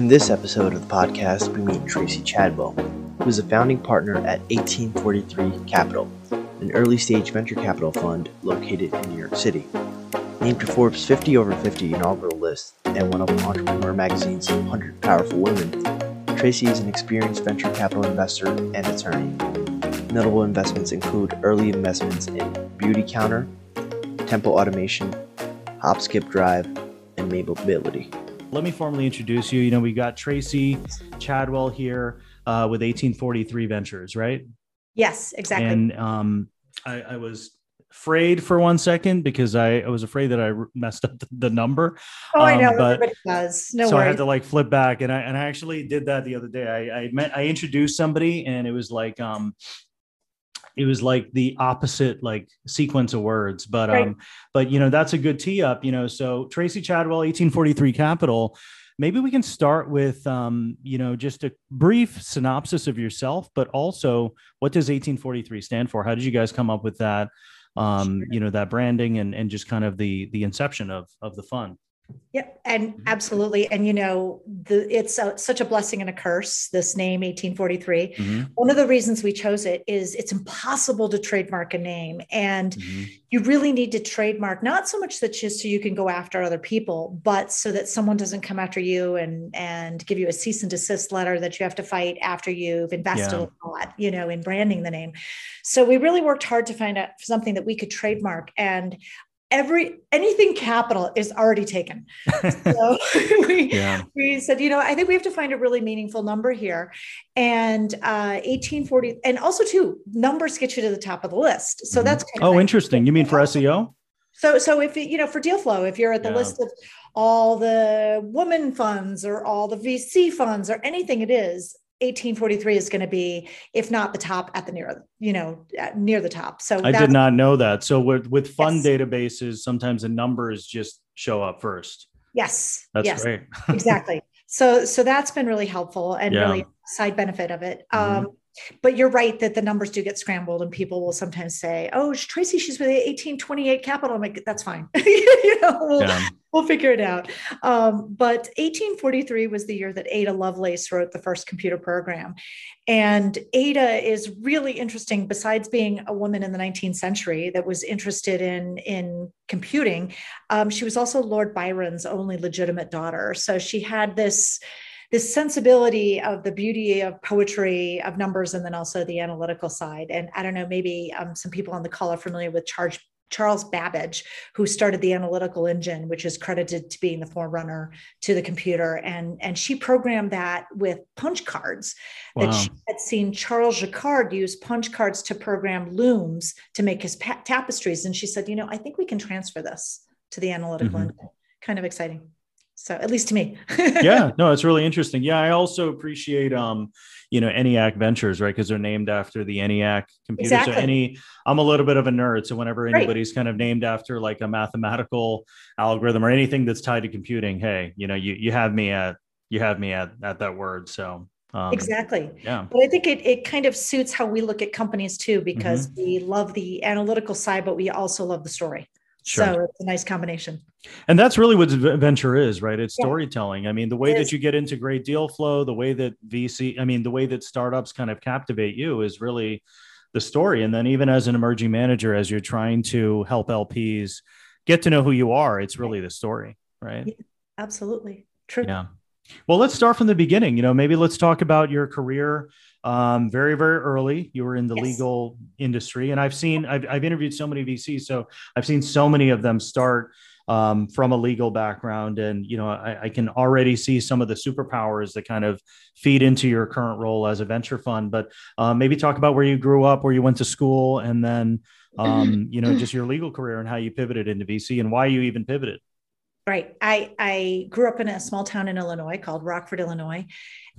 In this episode of the podcast, we meet Tracy Chadwell, who is a founding partner at 1843 Capital, an early stage venture capital fund located in New York City. Named to Forbes 50 over 50 inaugural list and one of Entrepreneur Magazine's 100 Powerful Women, Tracy is an experienced venture capital investor and attorney. Notable investments include early investments in Beautycounter, Tempo Automation, Hopskip Drive, and May Mobility. Let me formally introduce you. You know, we got Tracy Chadwell here uh, with 1843 Ventures, right? Yes, exactly. And um, I, I was afraid for one second because I, I was afraid that I messed up the, the number. Oh, um, I know. But, Everybody does. No so worries. I had to like flip back, and I and I actually did that the other day. I I met I introduced somebody, and it was like um it was like the opposite like sequence of words but Right. um but you know that's a good tee up you know so tracy chadwell 1843 capital maybe we can start with um you know just a brief synopsis of yourself but also what does 1843 stand for? How did you guys come up with that um you know that branding and and just kind of the the inception of of the fund Yep, and Mhm. absolutely. And you know, the it's a, such a blessing and a curse. This name, 1843. Mhm, One of the reasons we chose it is it's impossible to trademark a name, and mhm. you really need to trademark not so much that just so you can go after other people, but so that someone doesn't come after you and and give you a cease and desist letter that you have to fight after you've invested Yeah. a lot, you know, in branding the name. So we really worked hard to find out something that we could trademark and. Every anything capital is already taken. So we, yeah we said, you know, I think we have to find a really meaningful number here. And uh, 1840, and also too, numbers get you to the top of the list. So Mhm. that's kind of oh nice. interesting you mean for seo So, so if you know, for deal flow, if you're at the Yeah. list of all the woman funds or all the VC funds or anything it is, 1843 is going to be, if not the top, at the near, you know, near the top. So I did not know that. So with with fund Yes. databases, sometimes the numbers just show up first. yes, That's yes. great. exactly so so that's been really helpful and Yeah. really side benefit of it Mhm. um but you're right that the numbers do get scrambled and people will sometimes say oh tracy she's with 1828 capital i'm like that's fine. You know we'll, Yeah. we'll figure it out. Um, but 1843 was the year that ada lovelace wrote the first computer program. And ada is really interesting besides being a woman in the 19th century that was interested in in computing um, she was also lord byron's only legitimate daughter. So she had this this sensibility of the beauty of poetry of numbers and then also the analytical side and i don't know maybe um, some people on the call are familiar with charles Charles Babbage, who started the analytical engine, which is credited to being the forerunner to the computer, and and she programmed that with punch cards. That she had seen Charles Jacquard use punch cards to program looms to make his pa- tapestries, and she said, you know, I think we can transfer this to the analytical Mhm. engine. Kind of exciting. So at least to me. yeah, no, it's really interesting. Yeah, I also appreciate um, you know, ENIAC Ventures, right? Because they're named after the ENIAC computer. Exactly. So any I'm a little bit of a nerd. So whenever Right. anybody's kind of named after like a mathematical algorithm or anything that's tied to computing, hey, you know, you you have me at you have me at at that word. So um, exactly. yeah. But I think it, it kind of suits how we look at companies too, because Mm-hmm. we love the analytical side, but we also love the story. Sure. So it's a nice combination. And that's really what venture is, right? It's Yeah. storytelling. I mean, the way that you get into great deal flow, the way that VC, I mean, the way that startups kind of captivate you is really the story. And then even as an emerging manager, as you're trying to help LPs get to know who you are, it's really the story, right? Absolutely. True. Yeah. Well, let's start from the beginning. You know, maybe let's talk about your career. Um, very, very early, you were in the Yes. legal industry, and I've seen, I've, I've interviewed so many VCs, so I've seen so many of them start um, from a legal background, and you know, I, I can already see some of the superpowers that kind of feed into your current role as a venture fund. But uh, maybe talk about where you grew up, where you went to school, and then um, you know, just your legal career and how you pivoted into VC and why you even pivoted. Right. I, I grew up in a small town in Illinois called Rockford, Illinois.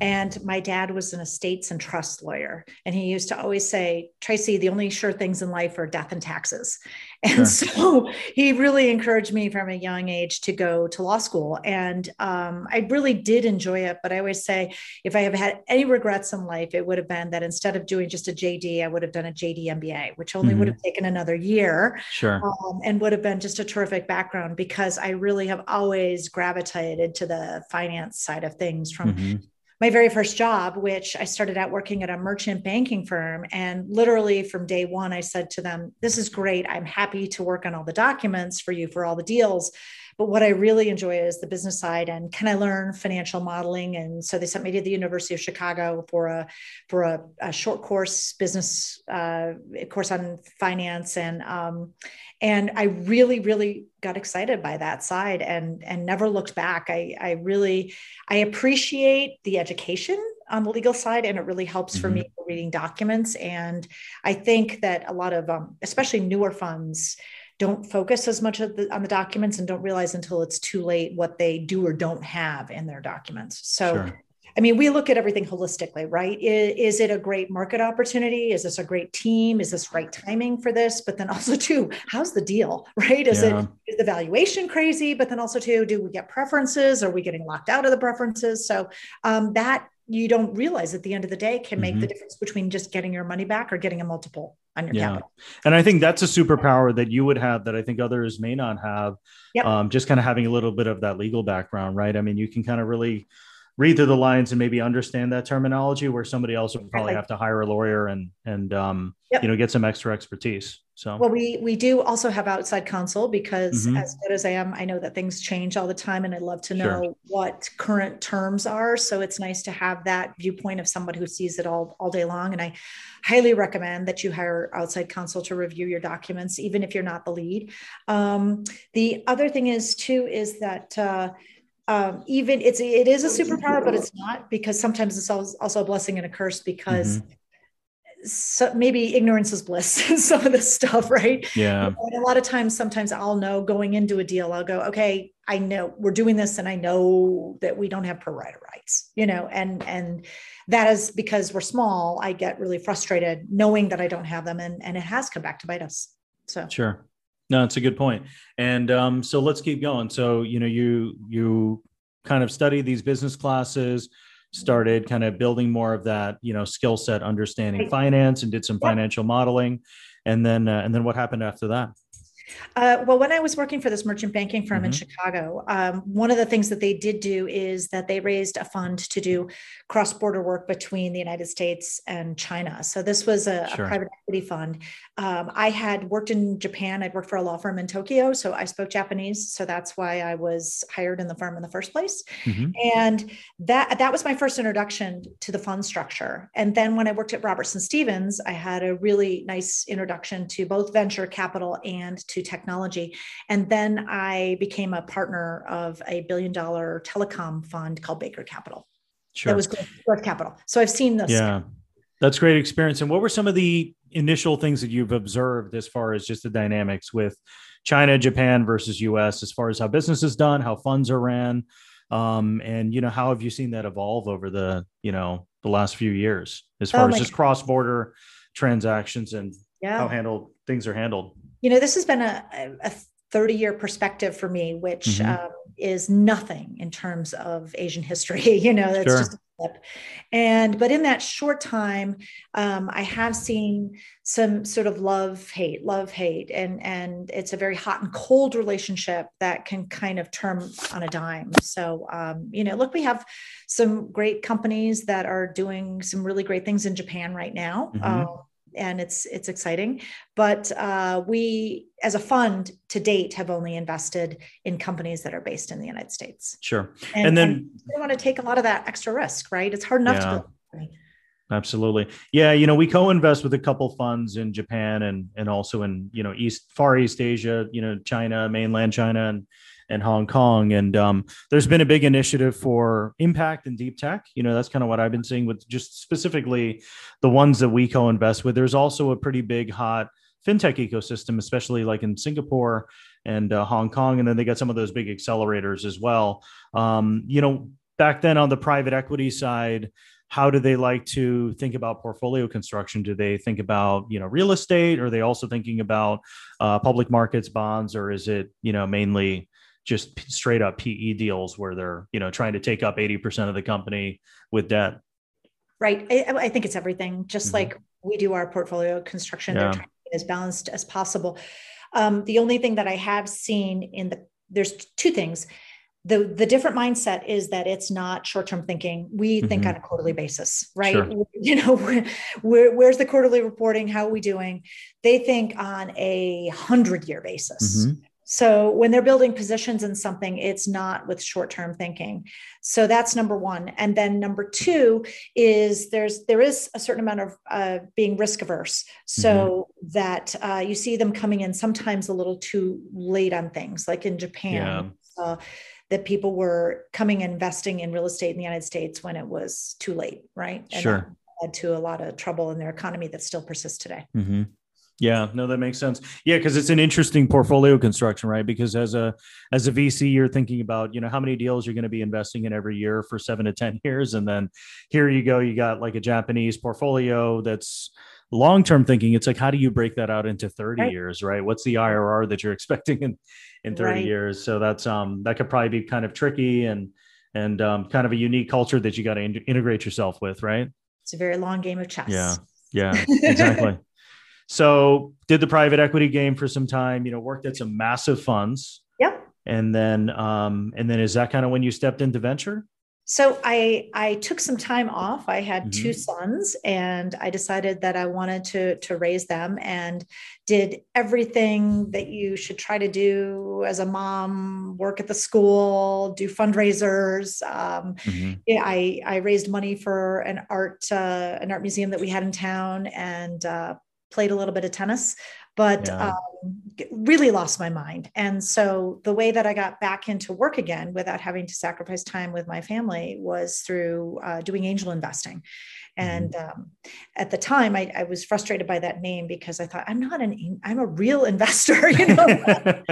And my dad was an estates and trust lawyer. And he used to always say, Tracy, the only sure things in life are death and taxes. And sure. so he really encouraged me from a young age to go to law school. And um, I really did enjoy it. But I always say, if I have had any regrets in life, it would have been that instead of doing just a JD, I would have done a JD MBA, which only mm-hmm. would have taken another year. Sure. Um, and would have been just a terrific background because I really have always gravitated to the finance side of things from mm-hmm my very first job, which I started out working at a merchant banking firm. And literally from day one, I said to them, This is great. I'm happy to work on all the documents for you for all the deals. But what I really enjoy is the business side and can I learn financial modeling? And so they sent me to the University of Chicago for a for a, a short course business uh, course on finance and um, and I really really got excited by that side and and never looked back. I I really I appreciate the education on the legal side and it really helps mm-hmm. for me reading documents and I think that a lot of um, especially newer funds don't focus as much the, on the documents and don't realize until it's too late what they do or don't have in their documents. So, sure. I mean, we look at everything holistically, right? Is, is, it a great market opportunity? Is this a great team? Is this right timing for this? But then also, too, how's the deal, right? Is yeah. it is the valuation crazy? But then also, too, do we get preferences? Are we getting locked out of the preferences? So um, that you don't realize at the end of the day can make mm-hmm. the difference between just getting your money back or getting a multiple on your yeah. capital. And I think that's a superpower that you would have that I think others may not have. Yep. Um, just kind of having a little bit of that legal background, right? I mean, you can kind of really read through the lines and maybe understand that terminology where somebody else would probably have to hire a lawyer and and um, yep. you know get some extra expertise so well we we do also have outside counsel because mm-hmm. as good as i am i know that things change all the time and i love to know sure. what current terms are so it's nice to have that viewpoint of somebody who sees it all all day long and i highly recommend that you hire outside counsel to review your documents even if you're not the lead um, the other thing is too is that uh, um, even it's it is a superpower, but it's not because sometimes it's also a blessing and a curse because mm-hmm. so maybe ignorance is bliss in some of this stuff, right? Yeah. And a lot of times, sometimes I'll know going into a deal, I'll go, okay, I know we're doing this, and I know that we don't have pro rata rights, you know, and and that is because we're small. I get really frustrated knowing that I don't have them, and and it has come back to bite us. So sure. No, it's a good point. And um, so let's keep going. So you know, you you kind of studied these business classes, started kind of building more of that you know skill set, understanding finance, and did some financial modeling. And then uh, and then what happened after that? Uh, well, when I was working for this merchant banking firm mm-hmm. in Chicago, um, one of the things that they did do is that they raised a fund to do cross border work between the United States and China. So this was a, sure. a private equity fund. Um, I had worked in Japan, I'd worked for a law firm in Tokyo, so I spoke Japanese. So that's why I was hired in the firm in the first place. Mm-hmm. And that, that was my first introduction to the fund structure. And then when I worked at Robertson Stephens, I had a really nice introduction to both venture capital and to technology. And then I became a partner of a billion dollar telecom fund called Baker Capital. Sure. That was growth capital. So I've seen this. Yeah. That's great experience. And what were some of the initial things that you've observed as far as just the dynamics with China, Japan versus US, as far as how business is done, how funds are ran? Um, and you know, how have you seen that evolve over the, you know, the last few years as far oh as just cross-border transactions and yeah. how handled things are handled? You know, this has been a, a 30 year perspective for me, which mm-hmm. um, is nothing in terms of Asian history. you know, that's sure. just a flip. And, but in that short time, um, I have seen some sort of love, hate, love, hate. And, and it's a very hot and cold relationship that can kind of turn on a dime. So, um, you know, look, we have some great companies that are doing some really great things in Japan right now. Mm-hmm. And it's it's exciting. But uh, we, as a fund, to date, have only invested in companies that are based in the United States. Sure, and, and then and we want to take a lot of that extra risk, right? It's hard enough yeah. to build. Absolutely. Yeah, you know, we co-invest with a couple funds in Japan and and also in, you know, East Far East Asia, you know, China, mainland China and and Hong Kong. And um, there's been a big initiative for impact and deep tech. You know, that's kind of what I've been seeing with just specifically the ones that we co-invest with. There's also a pretty big hot fintech ecosystem, especially like in Singapore and uh, Hong Kong. And then they got some of those big accelerators as well. Um, you know, back then on the private equity side, how do they like to think about portfolio construction? Do they think about you know real estate? Are they also thinking about uh, public markets, bonds, or is it you know mainly just straight up PE deals where they're you know trying to take up eighty percent of the company with debt? Right. I, I think it's everything. Just mm-hmm. like we do our portfolio construction, yeah. they're trying to be as balanced as possible. Um, the only thing that I have seen in the there's two things the the different mindset is that it's not short-term thinking we mm-hmm. think on a quarterly basis right sure. you know where, where's the quarterly reporting how are we doing they think on a hundred year basis mm-hmm. So when they're building positions in something it's not with short-term thinking so that's number one and then number two is there's there is a certain amount of uh, being risk averse so mm-hmm. that uh, you see them coming in sometimes a little too late on things like in japan yeah. uh, that people were coming and investing in real estate in the United States when it was too late, right? And sure. led to a lot of trouble in their economy that still persists today. Mm-hmm. Yeah, no, that makes sense. Yeah, because it's an interesting portfolio construction, right? Because as a as a VC, you're thinking about you know how many deals you're going to be investing in every year for seven to ten years, and then here you go, you got like a Japanese portfolio that's long term thinking. It's like how do you break that out into thirty right. years, right? What's the IRR that you're expecting in in 30 right. years. So that's um that could probably be kind of tricky and and um, kind of a unique culture that you got to in- integrate yourself with, right? It's a very long game of chess. Yeah, yeah, exactly. So did the private equity game for some time. You know, worked at some massive funds. Yep. And then um and then is that kind of when you stepped into venture? So I I took some time off. I had mm-hmm. two sons and I decided that I wanted to to raise them and did everything that you should try to do as a mom, work at the school, do fundraisers. Um, mm-hmm. I I raised money for an art uh, an art museum that we had in town and uh, played a little bit of tennis but yeah. um, really lost my mind. And so the way that I got back into work again without having to sacrifice time with my family was through uh, doing angel investing. Mm-hmm. And um, at the time, I, I, was frustrated by that name because I thought I'm not an I'm a real investor. You know,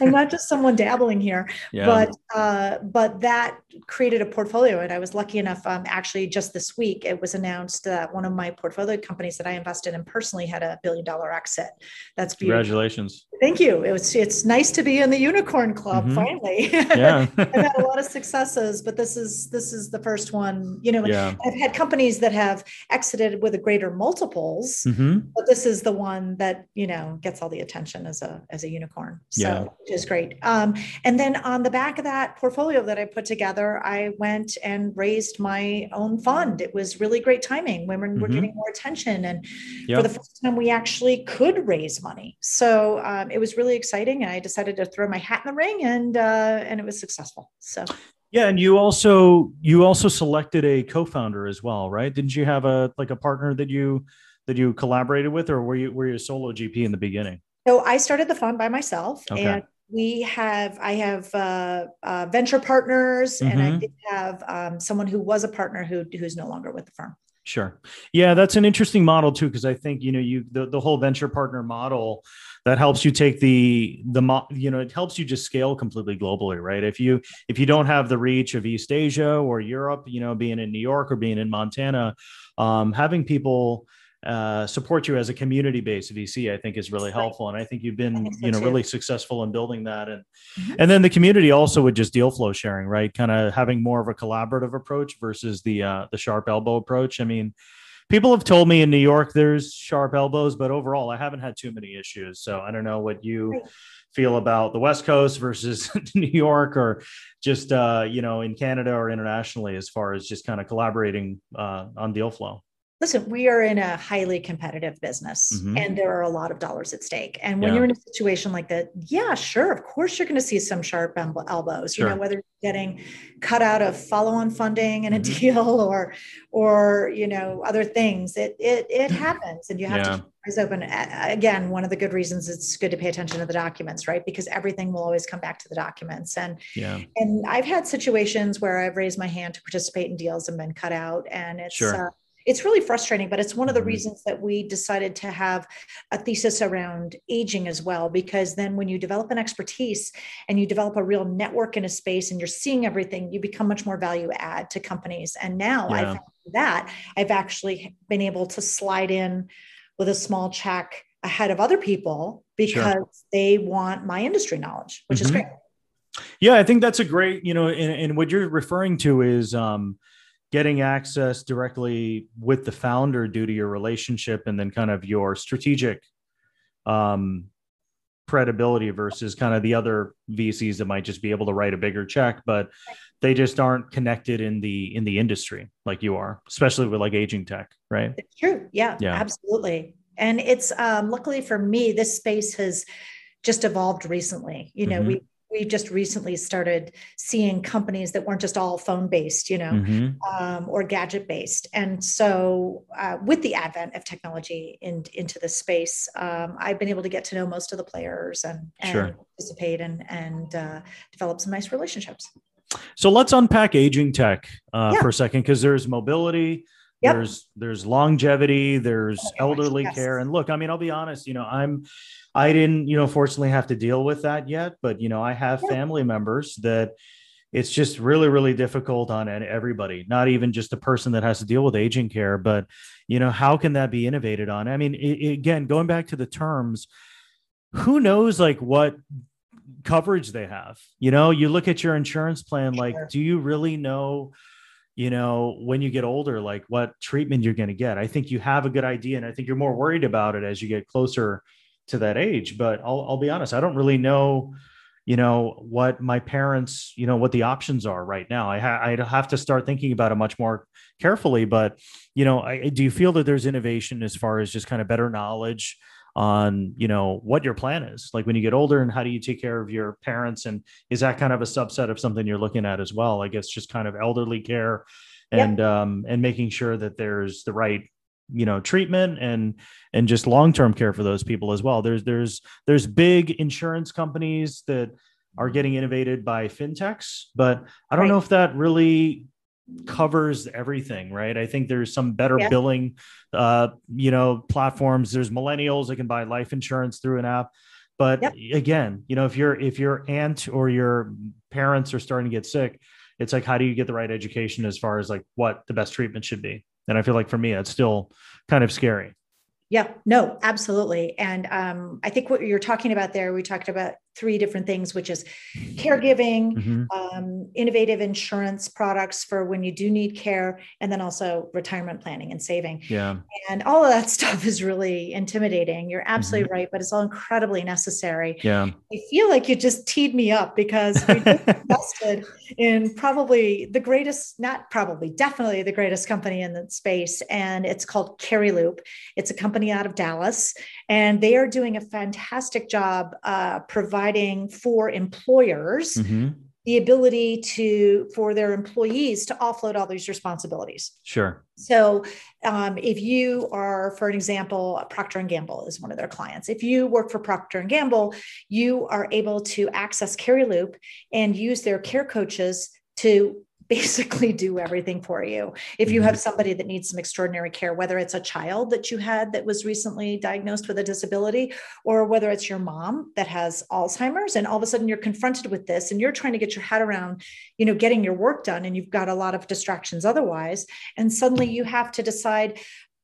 I'm not just someone dabbling here. Yeah. But uh, but that created a portfolio, and I was lucky enough. Um, actually, just this week, it was announced that one of my portfolio companies that I invested in personally had a billion dollar exit. That's beautiful. Congratulations. Thank you. It was it's nice to be in the unicorn club mm-hmm. finally. Yeah. I've had a lot of successes, but this is this is the first one. You know, yeah. I've had companies that have exited with a greater multiples, mm-hmm. but this is the one that you know gets all the attention as a as a unicorn. So yeah. which is great. Um, and then on the back of that portfolio that I put together, I went and raised my own fund. It was really great timing. Women mm-hmm. were getting more attention, and yep. for the first time, we actually could raise money. So um, it was really exciting. And I decided to throw my hat in the ring and, uh, and it was successful. So. Yeah, and you also you also selected a co-founder as well, right? Didn't you have a like a partner that you that you collaborated with, or were you were you a solo GP in the beginning? So I started the fund by myself, okay. and we have I have uh, uh, venture partners, mm-hmm. and I mm-hmm. did have um, someone who was a partner who who's no longer with the firm. Sure. Yeah, that's an interesting model too, because I think you know you the, the whole venture partner model that helps you take the the you know it helps you just scale completely globally, right? If you if you don't have the reach of East Asia or Europe, you know, being in New York or being in Montana, um, having people uh, support you as a community-based VC, I think is really helpful. And I think you've been, so you know, too. really successful in building that. And mm-hmm. and then the community also with just deal flow sharing, right? Kind of having more of a collaborative approach versus the uh, the sharp elbow approach. I mean, people have told me in New York there's sharp elbows, but overall I haven't had too many issues. So I don't know what you right. feel about the West Coast versus New York or just uh, you know, in Canada or internationally as far as just kind of collaborating uh, on deal flow listen, we are in a highly competitive business mm-hmm. and there are a lot of dollars at stake. And when yeah. you're in a situation like that, yeah, sure, of course you're going to see some sharp elbows, sure. you know, whether you're getting cut out of follow-on funding and a mm-hmm. deal or or you know other things. It it it happens and you have yeah. to eyes open. Again, one of the good reasons it's good to pay attention to the documents, right? Because everything will always come back to the documents. And yeah. and I've had situations where I've raised my hand to participate in deals and been cut out and it's sure. uh, it's really frustrating, but it's one of the Mhm. reasons that we decided to have a thesis around aging as well, because then when you develop an expertise and you develop a real network in a space and you're seeing everything, you become much more value add to companies. And now I Yeah. found that I've actually been able to slide in with a small check ahead of other people because they want my industry knowledge, which is Mhm. great. Yeah, I think that's a great, you know, and, and what you're referring to is um, getting access directly with the founder due to your relationship and then kind of your strategic um, credibility versus kind of the other VCs that might just be able to write a bigger check, but they just aren't connected in the in the industry like you are, especially with like aging tech, right? It's true. Yeah, Yeah. absolutely. And it's um, luckily for me, this space has just evolved recently. You know, Mhm. we we just recently started seeing companies that weren't just all phone based, you know, Mhm. um, or gadget based. And so, uh, with the advent of technology in, into the space, um, I've been able to get to know most of the players and, and Sure. participate and and uh, develop some nice relationships. So let's unpack aging tech uh, Yeah. for a second because there's mobility, Yep. there's there's longevity, there's Oh elderly yes. care, and look, I mean, I'll be honest, you know, I'm I didn't, you know, fortunately have to deal with that yet, but you know, I have Yeah. family members that it's just really really difficult on everybody not even just the person that has to deal with aging care but you know how can that be innovated on i mean i i- again going back to the terms who knows like what coverage they have you know you look at your insurance plan like Sure. do you really know you know when you get older like what treatment you're going to get i think you have a good idea and i think you're more worried about it as you get closer to that age but i'll, I'll be honest i don't really know you know what my parents you know what the options are right now. I ha- i have to start thinking about it much more carefully but you know I, do you feel that there's innovation as far as just kind of better knowledge on you know what your plan is? Like when you get older and how do you take care of your parents and is that kind of a subset of something you're looking at as well? I guess just kind of elderly care Yep. and um and making sure that there's the right you know treatment and and just long-term care for those people as well. There's there's there's big insurance companies that are getting innovated by fintechs but i don't know if that really covers everything right? I think there's some better Yeah. billing uh you know platforms. There's millennials that can buy life insurance through an app. But Yep. again you know if your if your aunt or your parents are starting to get sick it's like how do you get the right education as far as like what the best treatment should be and i feel like for me it's still kind of scary Yeah, no, absolutely. And um, I think what you're talking about there, we talked about three different things, which is caregiving, Mhm. um, innovative insurance products for when you do need care, and then also retirement planning and saving. yeah And all of that stuff is really intimidating. You're absolutely right, but it's all incredibly necessary. yeah I feel like you just teed me up because we invested in probably the greatest, not probably, definitely the greatest company in the space. And it's called Cariloop. It's a company out of Dallas, and they are doing a fantastic job uh, providing for employers Mhm. the ability to for their employees to offload all these responsibilities. sure So, um, if you are, for an example, Procter and Gamble is one of their clients. If you work for Procter and Gamble, you are able to access Cariloop and use their care coaches to basically do everything for you. If you have mm-hmm. somebody that needs some extraordinary care, whether it's a child that you had that was recently diagnosed with a disability, or whether it's your mom that has Alzheimer's, and all of a sudden you're confronted with this and you're trying to get your head around, you know, getting your work done, and you've got a lot of distractions otherwise and suddenly mm-hmm. you have to decide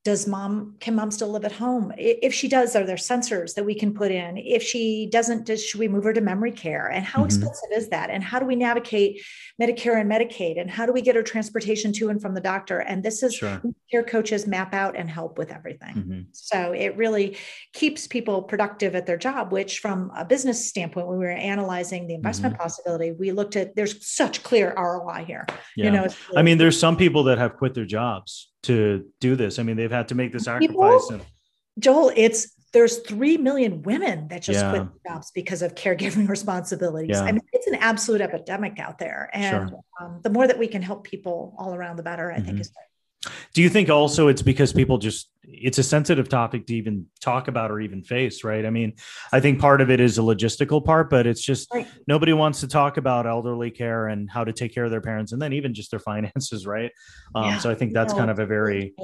does mom can mom still live at home? If she does are there sensors that we can put in? If she doesn't does should we move her to memory care? And how Mhm. expensive is that? And how do we navigate medicare and medicaid? And how do we get her transportation to and from the doctor? And this is sure. care coaches map out and help with everything. Mhm. so it really keeps people productive at their job, which from a business standpoint, when we were analyzing the investment Mm-hmm. possibility, we looked at there's such clear ROI here. yeah. You know, it's i mean there's some people that have quit their jobs to do this i mean they've had to make the People- sacrifice and Joel, it's there's three million women that just Yeah. quit jobs because of caregiving responsibilities. Yeah. I mean, it's an absolute epidemic out there, and Sure. um, the more that we can help people all around, the better. I think Mhm. is Do you think also it's because people just it's a sensitive topic to even talk about or even face, right? I mean, I think part of it is a logistical part, but it's just right. nobody wants to talk about elderly care and how to take care of their parents and then even just their finances, right? Um, yeah, so I think that's kind of a very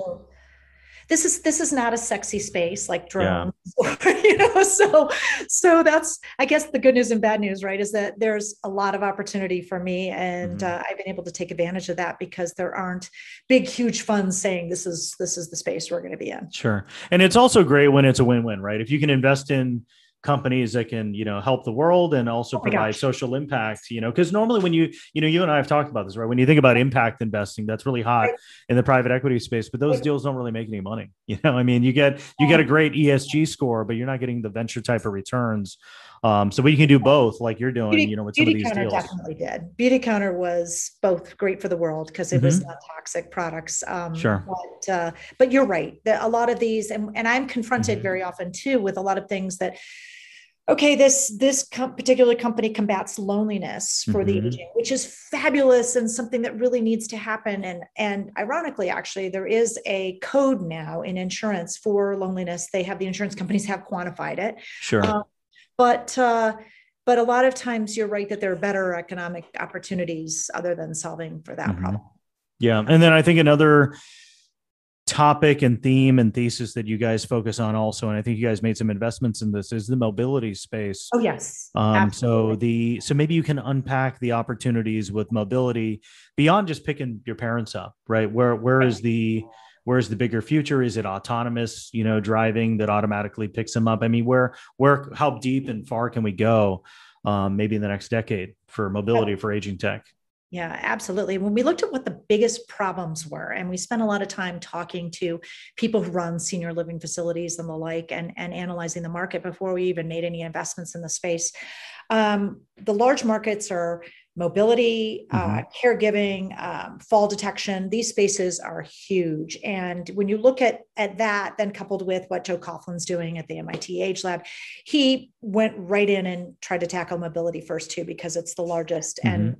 this is this is not a sexy space like drones yeah. or, you know so so that's i guess the good news and bad news right is that there's a lot of opportunity for me and mm-hmm. uh, i've been able to take advantage of that because there aren't big huge funds saying this is this is the space we're going to be in sure and it's also great when it's a win-win right if you can invest in companies that can you know help the world and also oh provide gosh. social impact you know because normally when you you know you and i have talked about this right? When you think about impact investing that's really hot right. in the private equity space but those deals don't really make any money you know? I mean you get you get a great esg score but you're not getting the venture type of returns. Um, so we can do both like you're doing beauty, you know with some of these counter deals. definitely did. Beauty counter was both great for the world because it mm-hmm. was not toxic products um, sure. but, uh, but you're right. A lot of these and, and i'm confronted mm-hmm. very often too with a lot of things that okay this this com- particular company combats loneliness for mm-hmm. the aging which is fabulous and something that really needs to happen. And and ironically actually there is a code now in insurance for loneliness. They have the insurance companies have quantified it. Sure. Um, but uh, but a lot of times you're right that there are better economic opportunities other than solving for that mm-hmm. problem. Yeah and then i think another topic and theme and thesis that you guys focus on also and i think you guys made some investments in this is the mobility space. Oh yes. Um, so the so maybe you can unpack the opportunities with mobility beyond just picking your parents up right? Where where right. is the where's the bigger future? Is it autonomous you know driving that automatically picks them up? I mean where where how deep and far can we go um, maybe in the next decade for mobility for aging tech yeah, absolutely. When we looked at what the biggest problems were, and we spent a lot of time talking to people who run senior living facilities and the like, and, and analyzing the market before we even made any investments in the space. Um, the large markets are mobility, uh, mm-hmm. uh, caregiving, um, fall detection. These spaces are huge. And when you look at, at that, then coupled with what Joe Coughlin's doing at the MIT Age Lab, he went right in and tried to tackle mobility first too, because it's the largest mm-hmm. and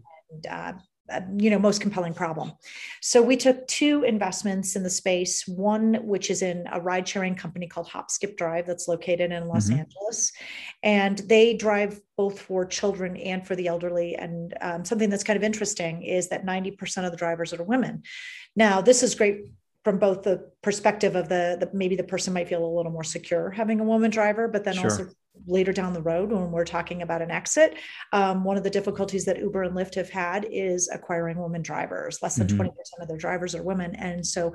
uh, uh, you know most compelling problem so we took two investments in the space one which is in a ride sharing company called hop skip drive that's located in los mm-hmm. angeles and they drive both for children and for the elderly and um, something that's kind of interesting is that 90% of the drivers are women now this is great from both the perspective of the, the, maybe the person might feel a little more secure having a woman driver but then sure. also later down the road when we're talking about an exit. Um, one of the difficulties that Uber and Lyft have had is acquiring women drivers. Less than mm-hmm. 20% of their drivers are women. And so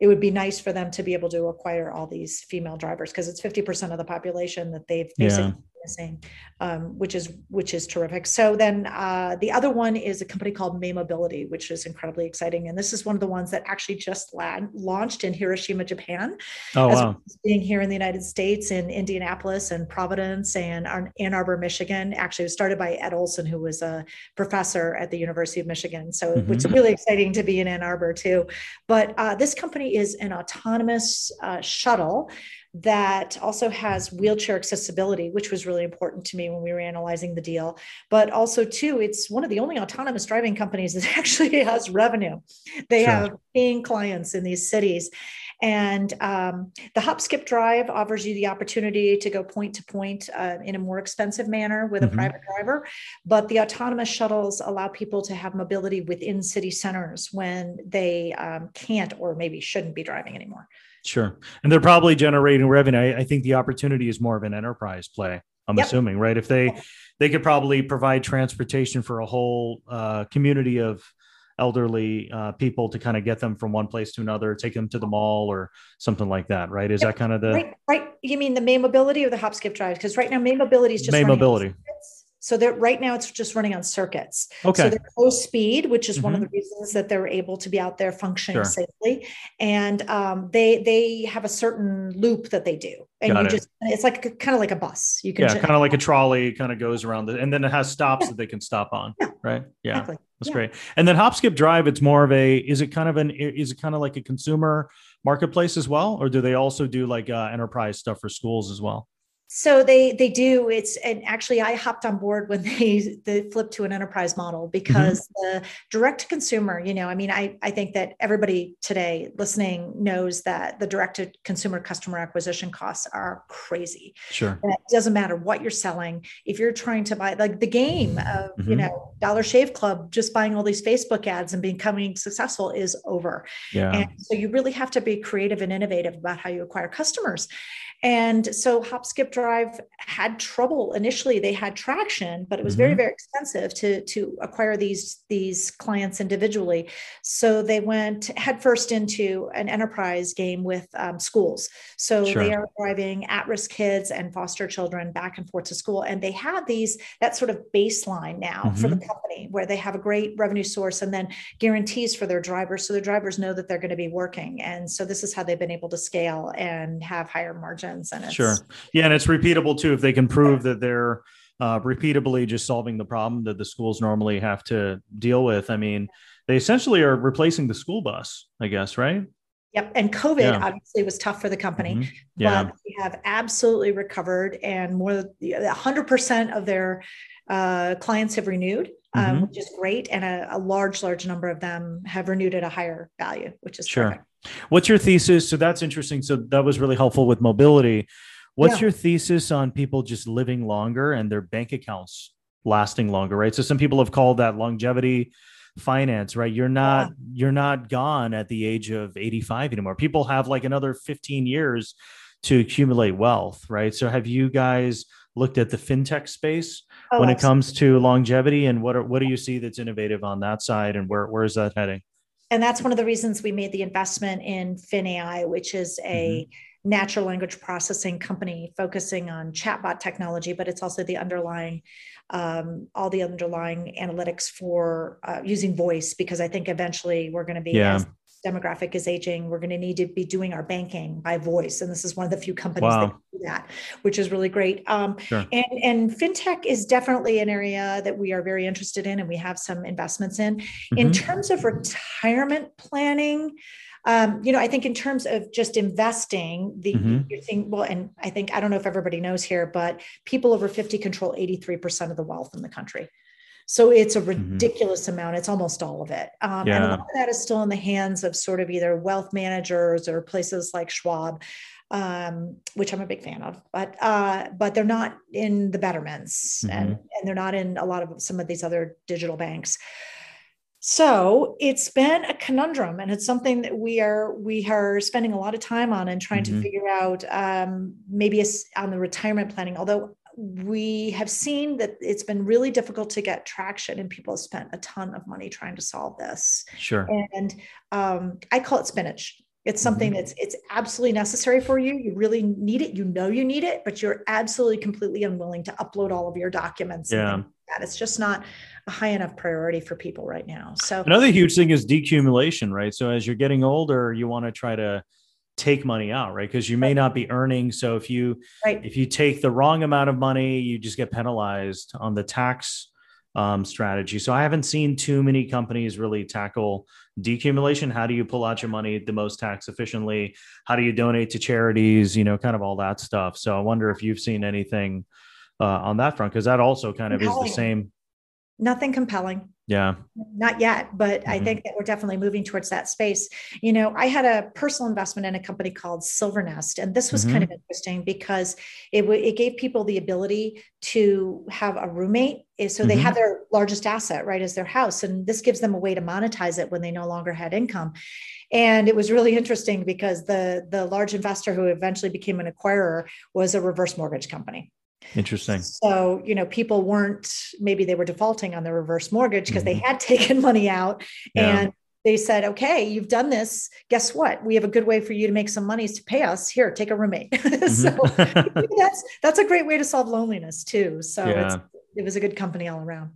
it would be nice for them to be able to acquire all these female drivers because it's 50% of the population that they've basically yeah missing, um, which is which is terrific. So then uh, the other one is a company called May Mobility, which is incredibly exciting, and this is one of the ones that actually just la- launched in Hiroshima, Japan. Oh wow! being here in the United States, in Indianapolis and Providence and Ann Arbor, Michigan. Actually, it was started by Ed Olson, who was a professor at the University of Michigan. So mm-hmm. it's really exciting to be in Ann Arbor too. But uh, this company is an autonomous uh, shuttle that also has wheelchair accessibility, which was really important to me when we were analyzing the deal. But also, too, it's one of the only autonomous driving companies that actually has revenue. They sure. have paying clients in these cities. And um, the Hop Skip Drive offers you the opportunity to go point to point uh, in a more expensive manner with mm-hmm. a private driver. But the autonomous shuttles allow people to have mobility within city centers when they um, can't or maybe shouldn't be driving anymore. Sure. And they're probably generating revenue. I, I think the opportunity is more of an enterprise play. I'm yep. assuming, right? If they they could probably provide transportation for a whole uh, community of elderly uh, people to kind of get them from one place to another, take them to the mall or something like that, right? Is yep. that kind of the right? Right. You mean the May Mobility or the Hop Skip Drive? Because right now May Mobility is just May Mobility. So that right now it's just running on circuits. Okay. So they're low speed, which is mm-hmm. one of mm-hmm. the reasons that they're able to be out there functioning sure. safely. And um, they they have a certain loop that they do, and Got you it. just it's like kind of like a bus. You can yeah, kind of like a trolley, kind of goes around it, and then it has stops yeah. that they can stop on. Yeah. Right. Yeah. Exactly. That's yeah. great. And then Hop Skip Drive, it's more of a is it kind of an is it kind of like a consumer marketplace as well, or do they also do like uh, enterprise stuff for schools as well? So they they do. It's and actually I hopped on board when they they flipped to an enterprise model because mm-hmm. the direct to consumer, you know, I mean, I I think that everybody today listening knows that the direct to consumer customer acquisition costs are crazy. Sure. And it doesn't matter what you're selling. If you're trying to buy like the game of, mm-hmm. you know, Dollar Shave Club, just buying all these Facebook ads and becoming successful is over. Yeah. And so you really have to be creative and innovative about how you acquire customers. And so Hop Skip Drive had trouble initially. They had traction, but it was mm-hmm. very, very expensive to, to acquire these, these clients individually. So they went headfirst into an enterprise game with um, schools. So sure. they are driving at-risk kids and foster children back and forth to school. And they have these, that sort of baseline now mm-hmm. for the mm-hmm. company where they have a great revenue source and then guarantees for their drivers. So their drivers know that they're going to be working. And so this is how they've been able to scale and have higher margins and it's sure yeah and it's repeatable too if they can prove that they're uh, repeatably just solving the problem that the schools normally have to deal with i mean they essentially are replacing the school bus i guess right Yep. And COVID yeah. obviously was tough for the company, mm-hmm. yeah. but we have absolutely recovered and more than 100% of their uh, clients have renewed, um, mm-hmm. which is great. And a, a, large, large number of them have renewed at a higher value, which is sure. Perfect. What's your thesis? So that's interesting. So that was really helpful with mobility. What's yeah. your thesis on people just living longer and their bank accounts lasting longer, right? So some people have called that longevity finance, right? You're not yeah. you're not gone at the age of 85 anymore. People have like another 15 years to accumulate wealth, right? So have you guys looked at the fintech space oh, when absolutely. it comes to longevity and what are, what do you see that's innovative on that side and where where is that heading? And that's one of the reasons we made the investment in Finn AI, which is a mm-hmm. natural language processing company focusing on chatbot technology, but it's also the underlying, um, all the underlying analytics for uh, using voice, because I think eventually we're going to be yeah. as demographic is aging, we're going to need to be doing our banking by voice. And this is one of the few companies wow. that do that, which is really great. Um, sure. and, and fintech is definitely an area that we are very interested in and we have some investments in. Mm-hmm. In terms of retirement planning, um, you know, I think in terms of just investing, the mm-hmm. saying, well, and I think I don't know if everybody knows here, but people over 50 control 83% of the wealth in the country. So it's a mm-hmm. ridiculous mm-hmm. amount. It's almost all of it. Um, yeah. And a lot of that is still in the hands of sort of either wealth managers or places like Schwab, um, which I'm a big fan of. But uh, but they're not in the betterments, mm-hmm. and and they're not in a lot of some of these other digital banks. So it's been a conundrum, and it's something that we are we are spending a lot of time on and trying mm-hmm. to figure out um, maybe on the retirement planning. Although we have seen that it's been really difficult to get traction and people have spent a ton of money trying to solve this. Sure. And um, i call it spinach. It's something mm-hmm. that's it's absolutely necessary for you. You really need it. You know you need it but you're absolutely completely unwilling to upload all of your documents yeah. that. It's just not a high enough priority for people right now. So another huge thing is decumulation right? So as you're getting older you want to try to take money out right? Because you may not be earning. So if you right. if you take the wrong amount of money you just get penalized on the tax um, strategy. So i haven't seen too many companies really tackle decumulation. How do you pull out your money the most tax efficiently? How do you donate to charities? You know kind of all that stuff. So i wonder if you've seen anything uh, on that front because that also kind of is the same. Nothing compelling yeah. Not yet, but mm-hmm. I think that we're definitely moving towards that space. You know, I had a personal investment in a company called Silvernest, and this was mm-hmm. kind of interesting because it w- it gave people the ability to have a roommate. Eh, so mm-hmm. they have their largest asset, right, as their house, and this gives them a way to monetize it when they no longer had income. And it was really interesting because the the large investor who eventually became an acquirer was a reverse mortgage company. Interesting. So, you know, people weren't, maybe they were defaulting on the reverse mortgage because mm-hmm. they had taken money out yeah. and they said, okay, you've done this. Guess what? We have a good way for you to make some money to pay us. Here, take a roommate. Mm-hmm. so that's, that's a great way to solve loneliness too. So yeah. it was a good company all around.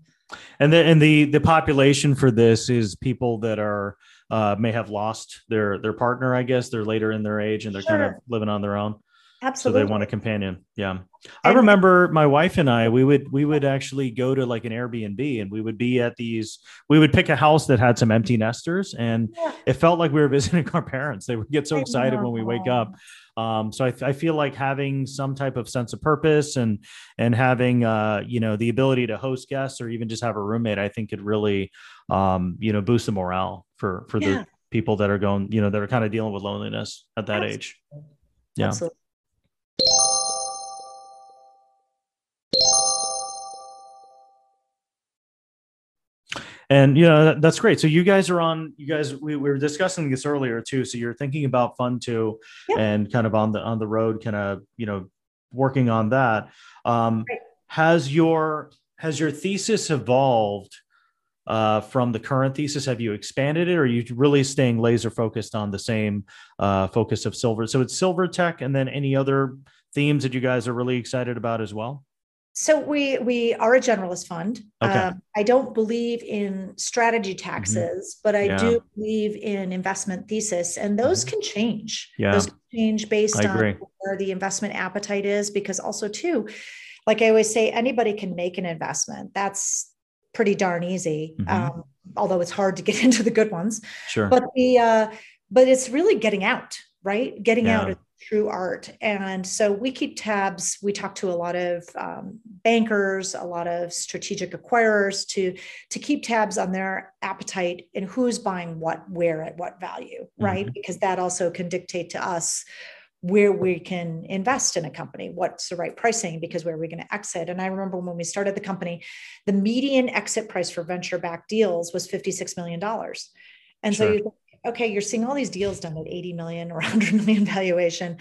And the, and the, the population for this is people that are, uh, may have lost their, their partner, I guess they're later in their age and they're sure. kind of living on their own. Absolutely. So they want a companion. Yeah. And I remember my wife and I, we would, we would actually go to like an Airbnb and we would be at these, we would pick a house that had some empty nesters and yeah. it felt like we were visiting our parents. They would get so excited when we wake up. Um, so I, I, feel like having some type of sense of purpose and and having uh, you know the ability to host guests or even just have a roommate, I think could really um, you know boost the morale for for yeah. the people that are going you know that are kind of dealing with loneliness at that Absolutely. age. Yeah. Absolutely. And you know that, that's great so you guys are on you guys we, we were discussing this earlier too so you're thinking about fun too yeah. and kind of on the on the road kind of you know working on that um right. has your has your thesis evolved uh, from the current thesis? Have you expanded it, or are you really staying laser focused on the same uh, focus of silver? So it's silver tech, and then any other themes that you guys are really excited about as well. So we we are a generalist fund. Okay. Um, I don't believe in strategy mm-hmm. taxes, mm-hmm. but I yeah. do believe in investment thesis, and those mm-hmm. can change. Yeah. Those can change based on where the investment appetite is, because also too, like I always say, anybody can make an investment. That's pretty darn easy. Mm-hmm. Um, although it's hard to get into the good ones. Sure. But the uh, but it's really getting out, right? Getting yeah. out true art. And so we keep tabs. We talk to a lot of um, bankers, a lot of strategic acquirers to, to keep tabs on their appetite and who's buying what, where, at what value, right? Mm-hmm. Because that also can dictate to us where we can invest in a company, what's the right pricing, because where are we going to exit? And I remember when we started the company, the median exit price for venture backed deals was $56 million. And sure. so you okay, you're seeing all these deals done at 80 million or 100 million valuation.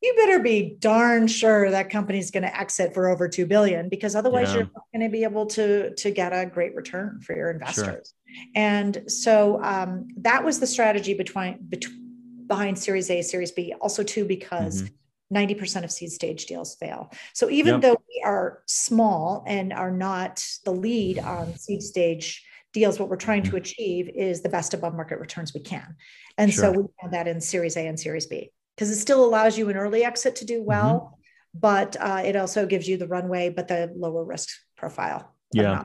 You better be darn sure that company's going to exit for over 2 billion because otherwise yeah. you're not going to be able to, to get a great return for your investors. Sure. And so um, that was the strategy between, between behind Series A, Series B, also too, because mm-hmm. 90% of seed stage deals fail. So even yep. though we are small and are not the lead on seed stage deals, what we're trying to mm-hmm. achieve is the best above market returns we can. And sure. so we found that in Series A and Series B because it still allows you an early exit to do well, mm-hmm. but uh, it also gives you the runway, but the lower risk profile. Yeah.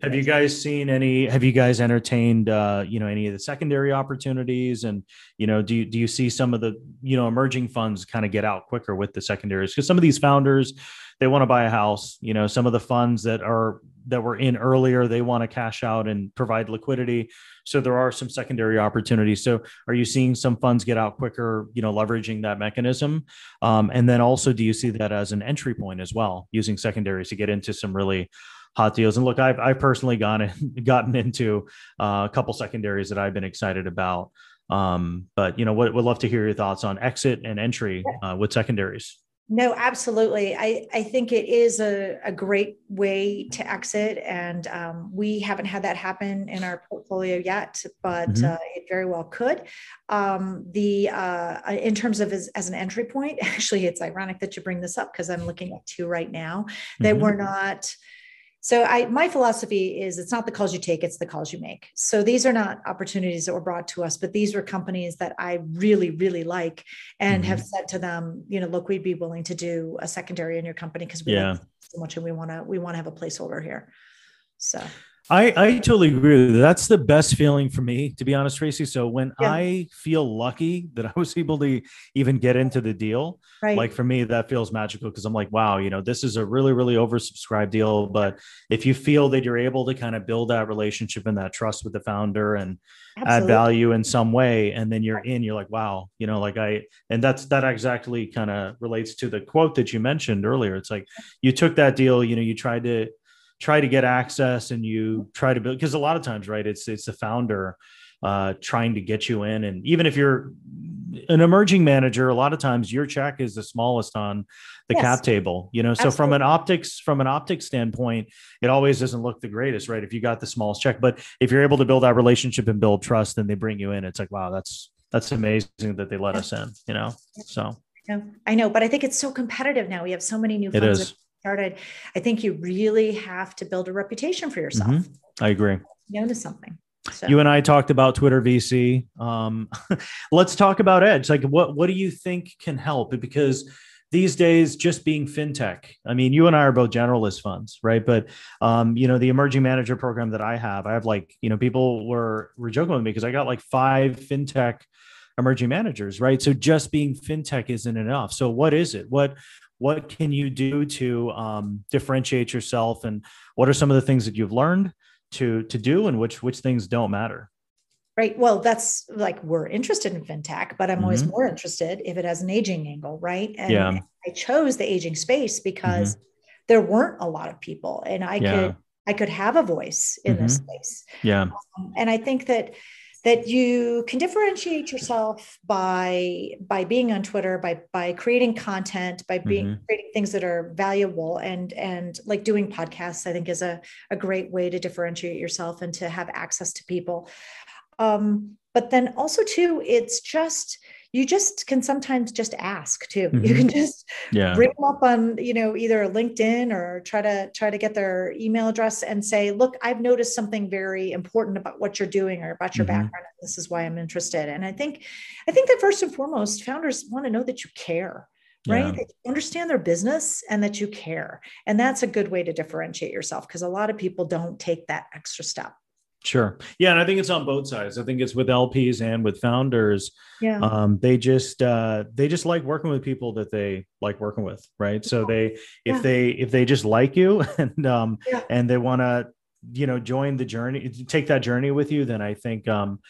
Have you guys seen any? Have you guys entertained, uh, you know, any of the secondary opportunities? And you know, do you, do you see some of the you know emerging funds kind of get out quicker with the secondaries? Because some of these founders, they want to buy a house. You know, some of the funds that are that were in earlier they want to cash out and provide liquidity so there are some secondary opportunities so are you seeing some funds get out quicker you know leveraging that mechanism um, and then also do you see that as an entry point as well using secondaries to get into some really hot deals and look i've, I've personally gone and gotten into uh, a couple secondaries that i've been excited about um, but you know would, would love to hear your thoughts on exit and entry uh, with secondaries no, absolutely. I, I think it is a, a great way to exit. And um, we haven't had that happen in our portfolio yet, but mm-hmm. uh, it very well could. Um, the uh, In terms of as, as, an entry point, actually, it's ironic that you bring this up because I'm looking at two right now that mm-hmm. we're not so I my philosophy is it's not the calls you take, it's the calls you make. So these are not opportunities that were brought to us, but these were companies that I really, really like and mm-hmm. have said to them, you know, look, we'd be willing to do a secondary in your company because we yeah. like so much and we want to we want to have a placeholder here. So I, I totally agree with you. That's the best feeling for me, to be honest, Tracy. So when yeah. I feel lucky that I was able to even get into the deal, right. like for me, that feels magical because I'm like, wow, you know, this is a really, really oversubscribed deal. But if you feel that you're able to kind of build that relationship and that trust with the founder and Absolutely. add value in some way, and then you're in, you're like, wow, you know, like I, and that's that exactly kind of relates to the quote that you mentioned earlier. It's like you took that deal, you know, you tried to try to get access and you try to build because a lot of times right it's it's the founder uh, trying to get you in. And even if you're an emerging manager a lot of times your check is the smallest on the yes. cap table you know? So from an optics from an optics standpoint it always doesn't look the greatest right if you got the smallest check. But if you're able to build that relationship and build trust and they bring you in. It's like wow that's that's amazing that they let us in you know? So. I know, but I think it's so competitive now. We have so many new funds started, I think you really have to build a reputation for yourself. Mm-hmm. I agree. To something. So. You and I talked about Twitter VC. Um, let's talk about Edge. Like, what what do you think can help? Because these days, just being fintech. I mean, you and I are both generalist funds, right? But um, you know, the emerging manager program that I have, I have like, you know, people were were joking with me because I got like five fintech emerging managers, right? So just being fintech isn't enough. So what is it? What what can you do to um, differentiate yourself, and what are some of the things that you've learned to to do, and which which things don't matter? Right. Well, that's like we're interested in fintech, but I'm mm-hmm. always more interested if it has an aging angle, right? And yeah. I chose the aging space because mm-hmm. there weren't a lot of people, and I yeah. could I could have a voice in mm-hmm. this space. Yeah. Um, and I think that that you can differentiate yourself by by being on Twitter, by by creating content, by being mm-hmm. creating things that are valuable and and like doing podcasts, I think is a, a great way to differentiate yourself and to have access to people. Um, but then also too, it's just you just can sometimes just ask too. Mm-hmm. You can just yeah. bring them up on, you know, either LinkedIn or try to try to get their email address and say, look, I've noticed something very important about what you're doing or about your mm-hmm. background. This is why I'm interested. And I think, I think that first and foremost, founders want to know that you care right? Yeah. That you understand their business and that you care. And that's a good way to differentiate yourself because a lot of people don't take that extra step. Sure. Yeah. And I think it's on both sides. I think it's with LPs and with founders. Yeah. Um, they just uh, they just like working with people that they like working with, right? So they if yeah. they if they just like you and um yeah. and they want to, you know, join the journey, take that journey with you, then I think um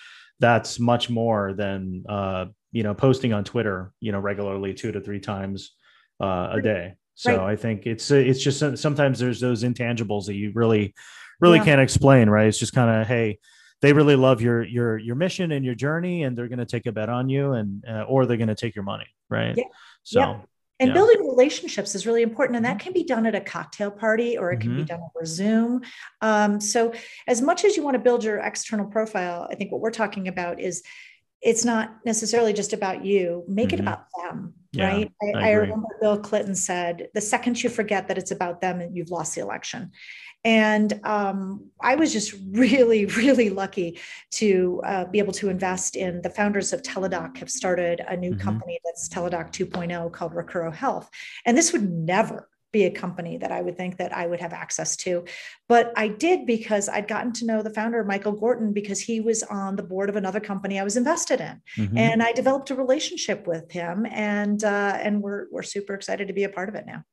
that's much more than uh, you know, posting on Twitter, you know, regularly two to three times uh, a day. So right. I think it's it's just sometimes there's those intangibles that you really really yeah. can't explain, right? It's just kind of, hey, they really love your your your mission and your journey, and they're going to take a bet on you, and uh, or they're going to take your money, right? Yeah. So. Yeah. And yeah. building relationships is really important. And that mm-hmm. can be done at a cocktail party or it can mm-hmm. be done over Zoom. Um, so, as much as you want to build your external profile, I think what we're talking about is it's not necessarily just about you, make mm-hmm. it about them. Yeah, right. I, I, I remember Bill Clinton said, the second you forget that it's about them, and you've lost the election. And um, I was just really, really lucky to uh, be able to invest in the founders of Teladoc have started a new mm-hmm. company that's Teladoc 2.0 called Recuro Health. And this would never be a company that I would think that I would have access to. But I did because I'd gotten to know the founder, Michael Gorton, because he was on the board of another company I was invested in. Mm-hmm. And I developed a relationship with him and uh, and we're we're super excited to be a part of it now.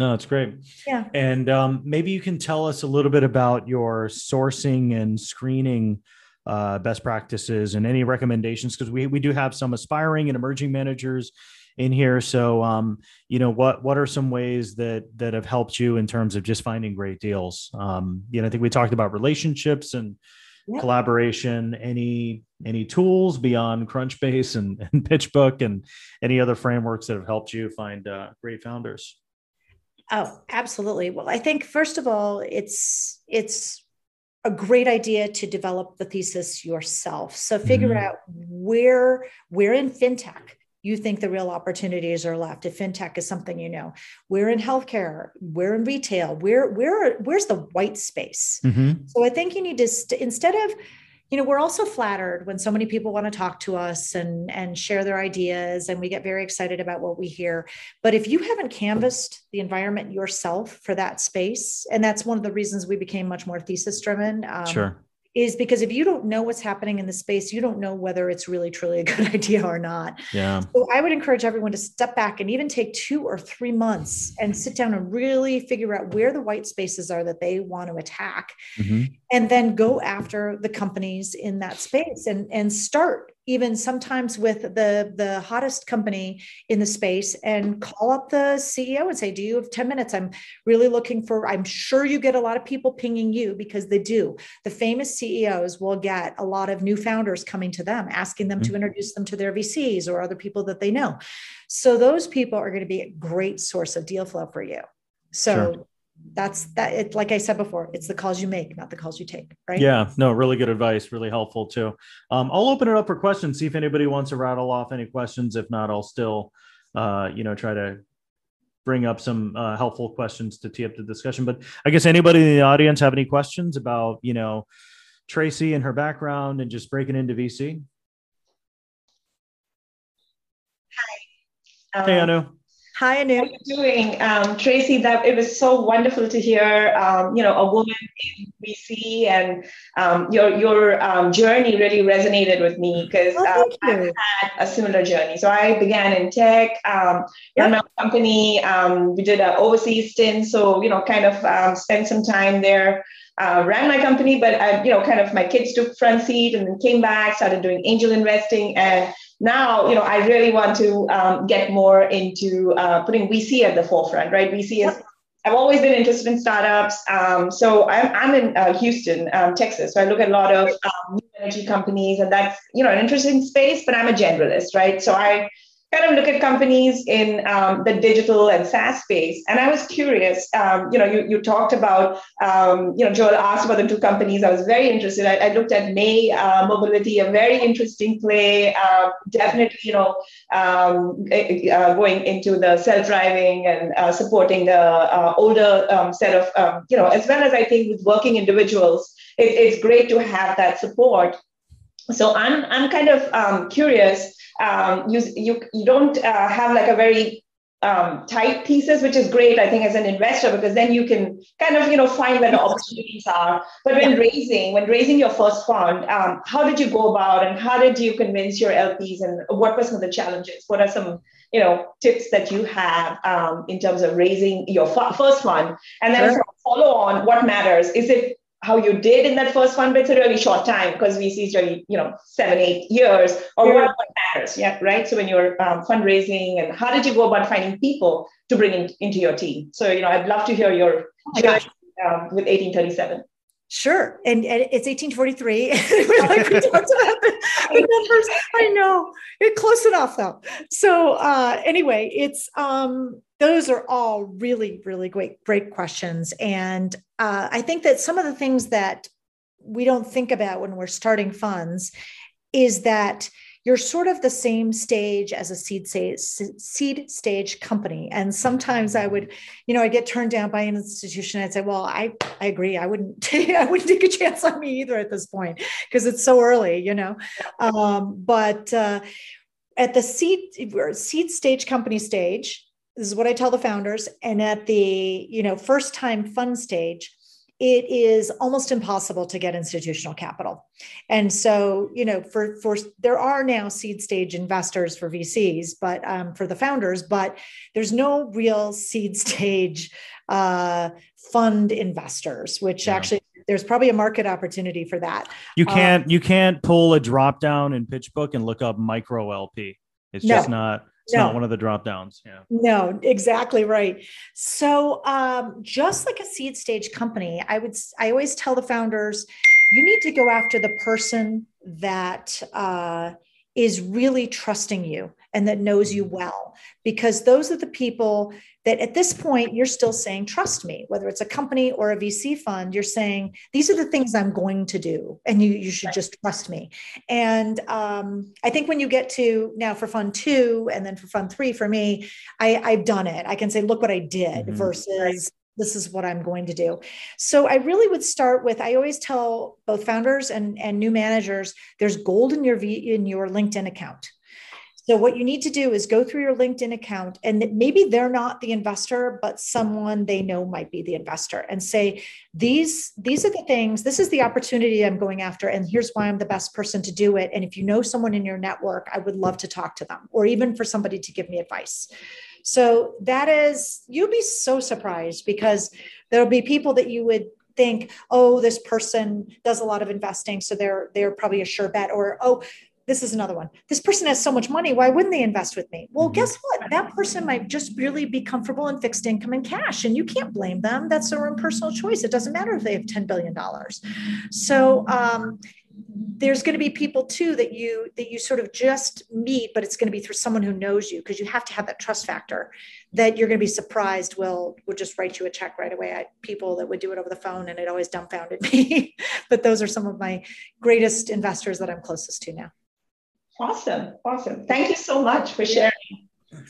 No, that's great. Yeah. And um, maybe you can tell us a little bit about your sourcing and screening uh, best practices and any recommendations because we, we do have some aspiring and emerging managers in here. So, um, you know, what what are some ways that that have helped you in terms of just finding great deals? Um, you know, I think we talked about relationships and yeah. collaboration. Any any tools beyond Crunchbase and, and PitchBook and any other frameworks that have helped you find uh, great founders? Oh, absolutely. Well, I think first of all, it's it's a great idea to develop the thesis yourself. So figure mm-hmm. out where where in fintech you think the real opportunities are left. If fintech is something you know, we're in healthcare, we're in retail, where where where's the white space? Mm-hmm. So I think you need to st- instead of you know we're also flattered when so many people want to talk to us and and share their ideas and we get very excited about what we hear. But if you haven't canvassed the environment yourself for that space and that's one of the reasons we became much more thesis driven um, sure is because if you don't know what's happening in the space, you don't know whether it's really truly a good idea or not. Yeah. So I would encourage everyone to step back and even take two or three months and sit down and really figure out where the white spaces are that they want to attack. Mm-hmm. And then go after the companies in that space and, and start even sometimes with the the hottest company in the space and call up the ceo and say do you have 10 minutes? I'm really looking for i'm sure you get a lot of people pinging you because they do. The famous ceos will get a lot of new founders coming to them asking them mm-hmm. to introduce them to their vcs or other people that they know. So those people are going to be a great source of deal flow for you. So sure that's that it like i said before it's the calls you make not the calls you take right? Yeah no really good advice really helpful too. Um, i'll open it up for questions see if anybody wants to rattle off any questions. If not i'll still uh, you know try to bring up some uh, helpful questions to tee up the discussion. But i guess anybody in the audience have any questions about you know tracy and her background and just breaking into vc hi. Hey anu Hi, Anu. How are you doing, um, Tracy? That it was so wonderful to hear. Um, you know, a woman in VC and um, your your um, journey really resonated with me because oh, um, I've had a similar journey. So I began in tech, um, yep. ran my company. we did an overseas stint, so you know, kind of spent some time there. Uh, ran my company, but I, you know, kind of my kids took front seat and then came back, started doing angel investing, and now, you know, I really want to um, get more into uh, putting VC at the forefront, right? VC is, I've always been interested in startups. Um, so I'm, I'm in uh, Houston, um, Texas. So I look at a lot of um, new energy companies, and that's, you know, an interesting space, but I'm a generalist, right? So I kind of look at companies in um, the digital and SaaS space. And I was curious, um, you know, you, you talked about, um, you know, Joel asked about the two companies. I was very interested. I, I looked at May uh, Mobility, a very interesting play. Uh, definitely, you know, um, uh, going into the self-driving and uh, supporting the uh, older um, set of, you know, as well as I think with working individuals, it, it's great to have that support. So I'm, I'm kind of curious, um, you, you, you don't uh, have like a very um, tight thesis, which is great, I think, as an investor, because then you can kind of, you know, find where the opportunities are. But when yeah. raising, when raising your first fund, um, how did you go about, and how did you convince your LPs, and what were some of the challenges? What are some, you know, tips that you have um, in terms of raising your f- first fund, and then sure. follow on, what matters? Is it how you did in that first one, but it's a really short time because VC is really, you know, seven, eight years, or yeah. what matters, yeah, right? So when you're um, fundraising, and how did you go about finding people to bring in, into your team? So, you know, I'd love to hear your oh journey um, with 1837. Sure. And, and, it's 1843. like we talked about the, numbers. I know. It's close enough though. So uh, anyway, it's um those are all really, really great, great questions. And uh, I think that some of the things that we don't think about when we're starting funds is that you're sort of the same stage as a seed stage, seed stage company. And sometimes I would, you know, I get turned down by an institution. I'd say, well, I, I agree. I wouldn't, take, I wouldn't take a chance on me either at this point because it's so early, you know. Um, but uh, at the seed seed stage company stage, this is what I tell the founders. And at the, you know, first time fund stage, it is almost impossible to get institutional capital. And so, you know, for for there are now seed stage investors for VCs, but um, for the founders, but there's no real seed stage uh, fund investors, which yeah. actually there's probably a market opportunity for that. You can't um, you can't pull a drop down in PitchBook and look up micro LP. It's no. just not it's no. not one of the drop downs. Yeah. No, exactly right. So um, just like a seed stage company, I would I always tell the founders, you need to go after the person that uh, is really trusting you and that knows you mm-hmm. well, because those are the people that at this point you're still saying trust me whether it's a company or a vc fund you're saying these are the things i'm going to do and you, you should just trust me and um, i think when you get to now for fund two and then for fund three for me I, i've done it i can say look what i did mm-hmm. versus this is what I'm going to do. So I really would start with I always tell both founders and, and new managers there's gold in your v, in your LinkedIn account. So what you need to do is go through your LinkedIn account and maybe they're not the investor, but someone they know might be the investor and say, these, these are the things, this is the opportunity I'm going after. And here's why I'm the best person to do it. And if you know someone in your network, I would love to talk to them or even for somebody to give me advice. So that is, you'll be so surprised because there'll be people that you would think, oh, this person does a lot of investing, so they're they're probably a sure bet, or oh, this is another one. This person has so much money. Why wouldn't they invest with me? Well, mm-hmm. guess what? That person might just really be comfortable in fixed income and cash, and you can't blame them. That's their own personal choice. It doesn't matter if they have $10 billion. So, um, there's going to be people too that you that you sort of just meet but it's going to be through someone who knows you because you have to have that trust factor that you're going to be surprised will will just write you a check right away I, people that would do it over the phone and it always dumbfounded me but those are some of my greatest investors that i'm closest to now Awesome. Awesome. Thank you so much for sharing.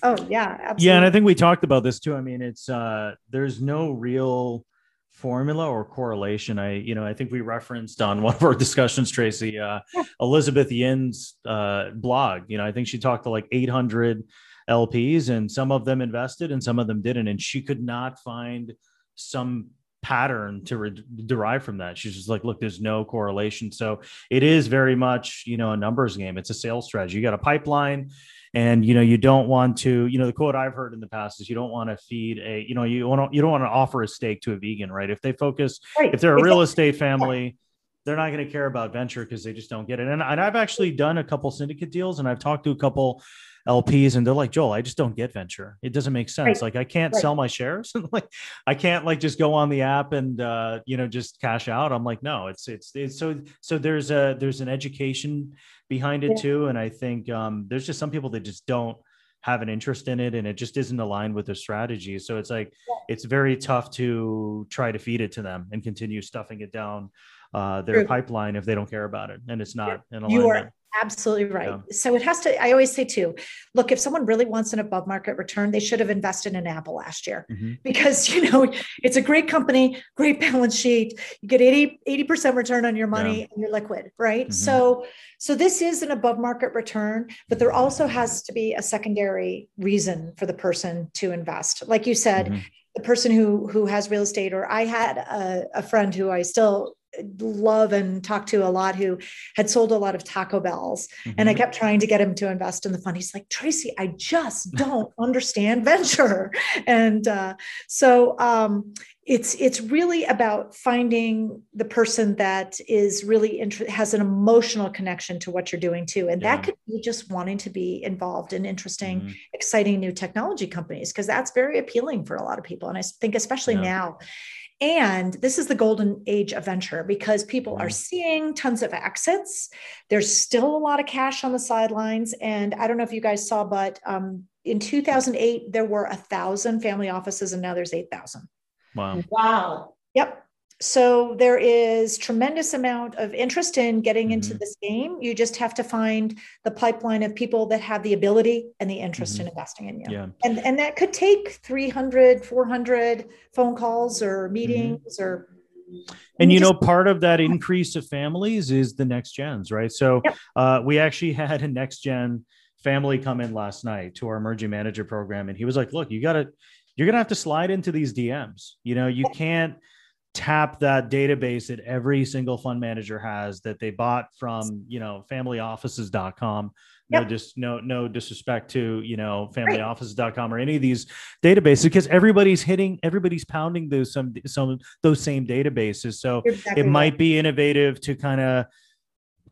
Oh, yeah. Absolutely. Yeah. And I think we talked about this too. I mean, it's, uh, there's no real formula or correlation. I, you know, I think we referenced on one of our discussions, Tracy, uh, Elizabeth Yin's uh, blog. You know, I think she talked to like 800 LPs, and some of them invested and some of them didn't. And she could not find some pattern to re- derive from that. She's just like, look, there's no correlation. So it is very much, you know, a numbers game. It's a sales strategy. You got a pipeline and you know you don't want to you know the quote i've heard in the past is you don't want to feed a you know you want to you don't want to offer a steak to a vegan right if they focus right. if they're a real estate family they're not going to care about venture because they just don't get it and, and i've actually done a couple syndicate deals and i've talked to a couple LPs and they're like, Joel, I just don't get venture. It doesn't make sense. Right. Like I can't right. sell my shares. like I can't like just go on the app and uh, you know, just cash out. I'm like, no, it's it's it's so so there's a there's an education behind it yeah. too. And I think um there's just some people that just don't have an interest in it and it just isn't aligned with their strategy. So it's like yeah. it's very tough to try to feed it to them and continue stuffing it down uh, their True. pipeline if they don't care about it and it's not yeah. You are absolutely right. Yeah. So it has to, I always say too, look, if someone really wants an above market return, they should have invested in Apple last year mm-hmm. because, you know, it's a great company, great balance sheet. You get 80, 80% return on your money yeah. and you're liquid, right? Mm-hmm. So, so this is an above market return, but there also has to be a secondary reason for the person to invest. Like you said, mm-hmm. the person who, who has real estate, or I had a, a friend who I still love and talk to a lot who had sold a lot of Taco Bells. Mm-hmm. And I mm-hmm. kept trying to get him to invest in the fund. He's like, Tracy, I just don't understand venture. And uh, so um, it's it's really about finding the person that is really inter- has an emotional connection to what you're doing too. And yeah. that could be just wanting to be involved in interesting, mm-hmm. exciting new technology companies, because that's very appealing for a lot of people. And I think especially yeah. now and this is the golden age of venture because people are mm-hmm. seeing tons of exits. There's still a lot of cash on the sidelines. And I don't know if you guys saw, but um, in 2008, there were a thousand family offices, and now there's 8,000. Wow. Wow. Yep so there is tremendous amount of interest in getting mm-hmm. into this game you just have to find the pipeline of people that have the ability and the interest mm-hmm. in investing in you yeah. and and that could take 300 400 phone calls or mm-hmm. meetings mm-hmm. or and you know part of that increase of families is the next gens right so yep. uh, we actually had a next gen family come in last night to our emerging manager program and he was like look you gotta you're gonna have to slide into these dms you know you can't tap that database that every single fund manager has that they bought from you know familyoffices.com no yep. just no no disrespect to you know familyoffices.com or any of these databases because everybody's hitting everybody's pounding those some some those same databases so exactly it right. might be innovative to kind of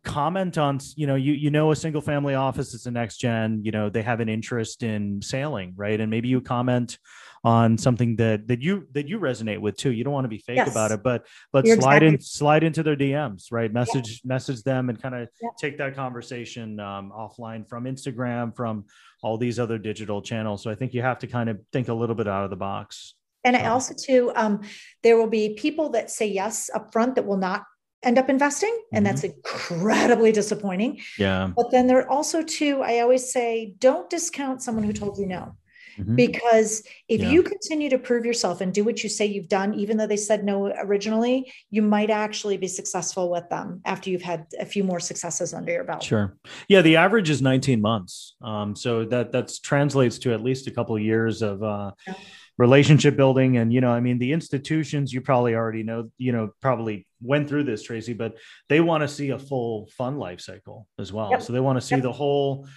comment on you know you you know a single family office is the next gen you know they have an interest in sailing right and maybe you comment on something that that you that you resonate with too. You don't want to be fake yes. about it, but but You're slide exactly. in slide into their DMs, right? Message yeah. message them and kind of yeah. take that conversation um, offline from Instagram, from all these other digital channels. So I think you have to kind of think a little bit out of the box. And I also too, um, there will be people that say yes up front that will not end up investing and mm-hmm. that's incredibly disappointing yeah but then there are also too i always say don't discount someone who told you no Mm-hmm. Because if yeah. you continue to prove yourself and do what you say you've done, even though they said no originally, you might actually be successful with them after you've had a few more successes under your belt. Sure. Yeah, the average is 19 months. Um, so that that's translates to at least a couple of years of uh, yeah. relationship building. And you know, I mean, the institutions you probably already know, you know, probably went through this, Tracy, but they want to see a full fund life cycle as well. Yep. So they want to see yep. the whole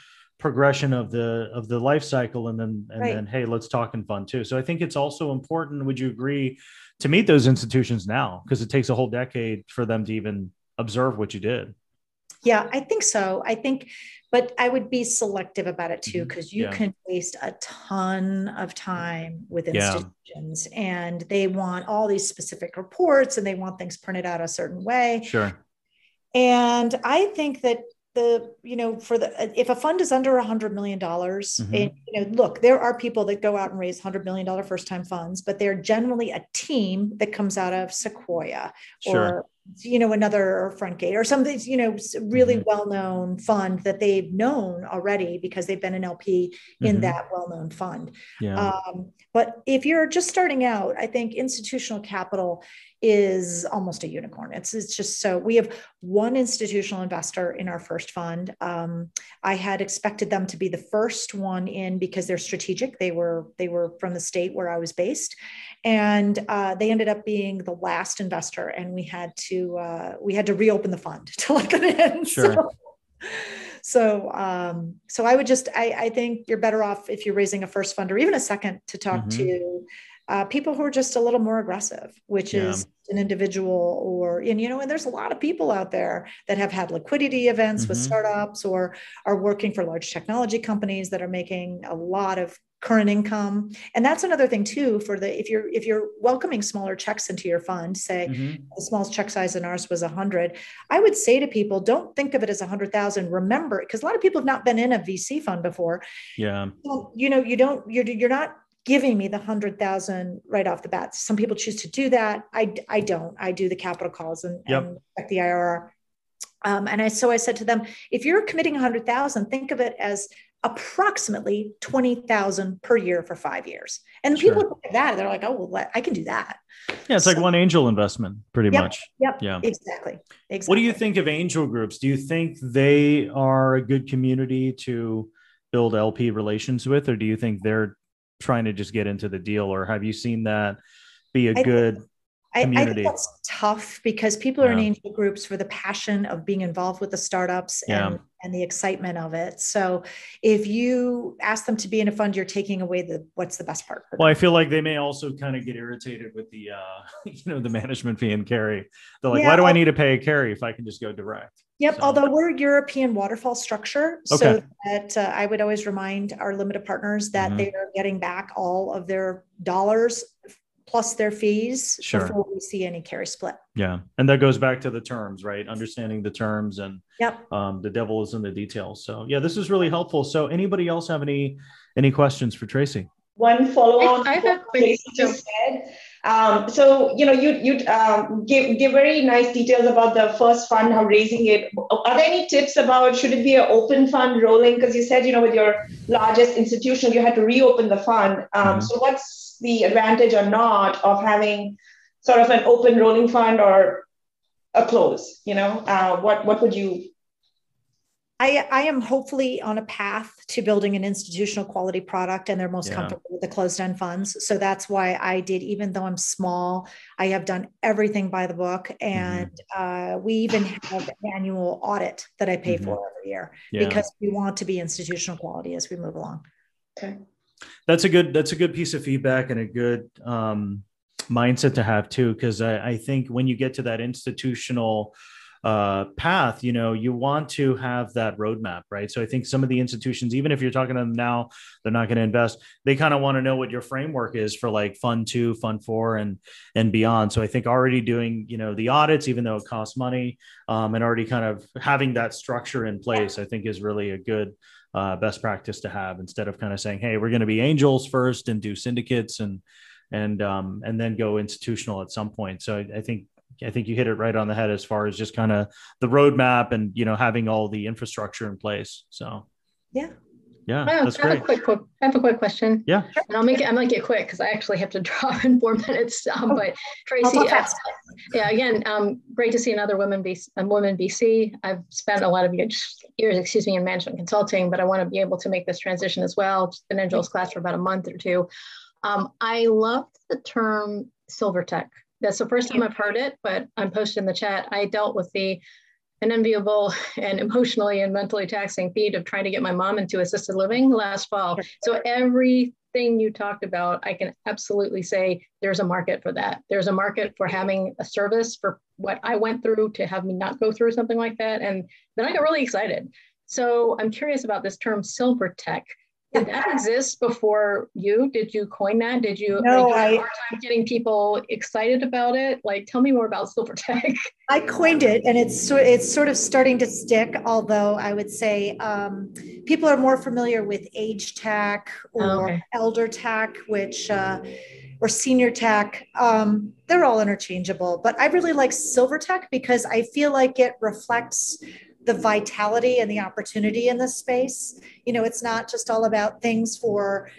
progression of the of the life cycle and then and right. then hey let's talk in fun too so i think it's also important would you agree to meet those institutions now because it takes a whole decade for them to even observe what you did yeah i think so i think but i would be selective about it too because mm-hmm. you yeah. can waste a ton of time with institutions yeah. and they want all these specific reports and they want things printed out a certain way sure and i think that the you know for the if a fund is under a hundred million dollars mm-hmm. and you know look there are people that go out and raise hundred million dollar first time funds but they're generally a team that comes out of sequoia sure. or you know another Frontgate or something you know really mm-hmm. well known fund that they've known already because they've been an LP in mm-hmm. that well known fund. Yeah. Um, but if you're just starting out, I think institutional capital is almost a unicorn. It's it's just so we have one institutional investor in our first fund. Um, I had expected them to be the first one in because they're strategic. They were they were from the state where I was based, and uh, they ended up being the last investor, and we had to uh, we had to reopen the fund to let them in. Sure. So, so um, so I would just I, I think you're better off if you're raising a first fund or even a second to talk Mhm. to uh, people who are just a little more aggressive, which Yeah. is an individual or and you know and there's a lot of people out there that have had liquidity events with Mhm. startups or are working for large technology companies that are making a lot of current income and that's another thing too for the if you're if you're welcoming smaller checks into your fund say Mhm. the smallest check size in ours was 100 i would say to people don't think of it as 100000 remember because a lot of people have not been in a vc fund before Yeah. well, you know you don't you're you're not giving me the 100000 right off the bat some people choose to do that i i don't i do the capital calls and, Yep. and check the irr um, and i so i said to them if you're committing 100000 think of it as approximately 20000 per year for five years and Sure. people look at that they're like oh well let- i can do that Yeah. It's like one angel investment, pretty Yep. much. yep Yeah. exactly exactly What do you think of angel groups? Do you think they are a good community to build LP relations with, or do you think they're trying to just get into the deal, or have you seen that be a I- good? I, I community. think that's tough because people are in angel groups for the passion of being involved with the startups Yeah. and, and the excitement of it. So if you ask them to be in a fund, you're taking away the what's the best part for Well, I feel like they may also kind of get irritated with the, uh, you know, the management fee and carry. They're like, Yeah, why do I need to pay a carry if I can just go direct? Yep. so- Although we're European waterfall structure, so that uh, I would always remind our limited partners that Mhm. they are getting back all of their dollars plus their fees Sure. before we see any carry split. Yeah, and that goes back to the terms, right? Understanding the terms and Yep. um, the devil is in the details. So yeah, this is really helpful. So anybody else have any any questions for Tracy? One follow on. I- I have a quick- Tracy just said. Um, so you know, you you um, give give very nice details about the first fund, how raising it. Are there any tips about should it be an open fund rolling? Because you said you know with your largest institutional, you had to reopen the fund. Um, Mhm. So what's the advantage or not of having sort of an open rolling fund or a close? You know, uh, what what would you? I, I am hopefully on a path to building an institutional quality product and they're most Yeah. comfortable with the closed end funds. So that's why I did, even though I'm small, I have done everything by the book. And uh, we even have an annual audit that I pay Mhm. for every year Yeah, because we want to be institutional quality as we move along. Okay. that's a good that's a good piece of feedback and a good um, mindset to have too. Because I, I think when you get to that institutional uh, path, you know, you want to have that roadmap, right? So I think some of the institutions, even if you're talking to them now, they're not going to invest. They kind of want to know what your framework is for like fund two, fund four, and and beyond. So I think already doing, you know, the audits, even though it costs money, um, and already kind of having that structure in place, I think is really a good uh, best practice to have instead of kind of saying, "Hey, we're going to be angels first and do syndicates and and um, and then go institutional at some point." So I, I think I think you hit it right on the head as far as just kind of the roadmap and you know having all the infrastructure in place. So Yeah. yeah, I have, that's I have great. quick, quick, I have a quick question. Yeah. And I'll make it, I might get quick because I actually have to drop in four minutes. Um, Oh, but Tracy, uh, yeah, again, um, great to see another woman VC, a woman VC. I've spent a lot of years, years, excuse me, in management consulting, but I want to be able to make this transition as well. Just been in Joel's class for about a month or two. Um, I loved the term silver tech. That's the first time I've heard it, but I'm posting in the chat. I dealt with the an enviable and emotionally and mentally taxing feat of trying to get my mom into assisted living last fall. So everything you talked about, I can absolutely say there's a market for that. There's a market for having a service for what I went through to have me not go through something like that. And then I got really excited. So I'm curious about this term silver tech. Did that exist before you? Did you coin that? Did you, No, like, you have a I- hard time getting people excited about it? Like, tell me more about silver tech. I coined it, and it's sort it's sort of starting to stick. Although I would say um, people are more familiar with age tech or Oh, okay. elder tech, which uh, or senior tech. Um, they're all interchangeable, but I really like silver tech because I feel like it reflects the vitality and the opportunity in this space. You know, it's not just all about things for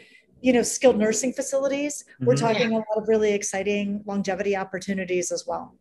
you know, skilled nursing facilities. Mm-hmm. We're talking yeah. a lot of really exciting longevity opportunities as well.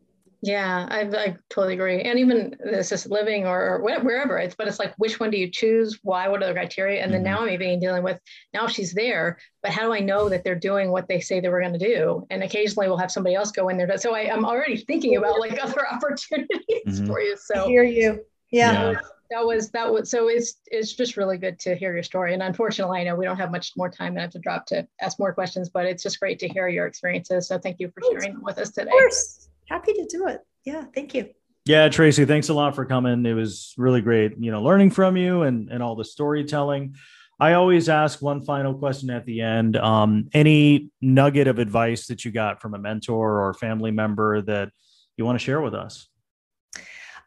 Yeah, I, I totally agree. And even assisted living or, or wherever it's, but it's like, which one do you choose? Why? What are the criteria? And then mm-hmm. now I'm even dealing with now she's there, but how do I know that they're doing what they say they were going to do? And occasionally we'll have somebody else go in there. So I, am already thinking about like other opportunities mm-hmm. for you. So I hear you. Yeah. yeah. That was that was so it's it's just really good to hear your story. And unfortunately, I know we don't have much more time and I have to drop to ask more questions, but it's just great to hear your experiences. So thank you for sharing with us today. Of course happy to do it. Yeah, thank you. Yeah, Tracy, thanks a lot for coming. It was really great, you know, learning from you and and all the storytelling. I always ask one final question at the end. Um, any nugget of advice that you got from a mentor or family member that you want to share with us?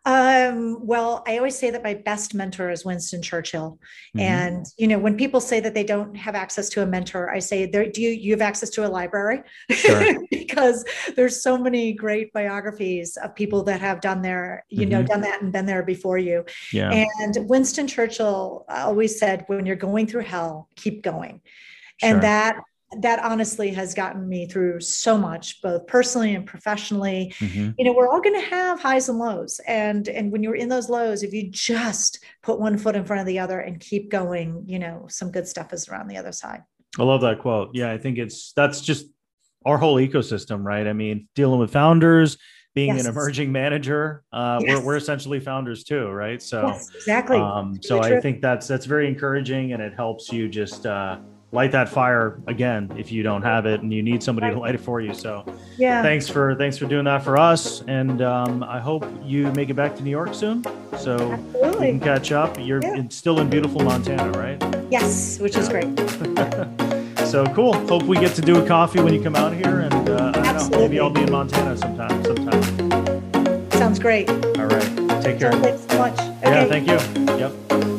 Um, well, I always say that my best mentor is Winston Churchill. Mm-hmm. And, you know, when people say that they don't have access to a mentor, I say, there, do you, you have access to a library? Sure. because there's so many great biographies of people that have done their, you mm-hmm. know, done that and been there before you. Yeah. And Winston Churchill always said, when you're going through hell, keep going. Sure. And that that honestly has gotten me through so much both personally and professionally. Mm-hmm. you know we're all going to have highs and lows and and when you're in those lows if you just put one foot in front of the other and keep going you know some good stuff is around the other side. I love that quote. Yeah i think it's that's just our whole ecosystem right? I mean dealing with founders being yes. an emerging manager uh, yes. we're, we're essentially founders too right? So yes, exactly. um, so i think that's that's very encouraging and it helps you just uh, light that fire again if you don't have it and you need somebody to light it for you. So yeah. thanks for thanks for doing that for us. And um, i hope you make it back to new york soon. So Absolutely. you can catch up. You're yeah. still in beautiful montana right? Yes which is great. So cool. Hope we get to do a coffee when you come out here and uh, i don't know maybe i'll be in montana sometime sometime. Sounds great. All right. Take care. So thanks so much. Okay. yeah thank you. Yep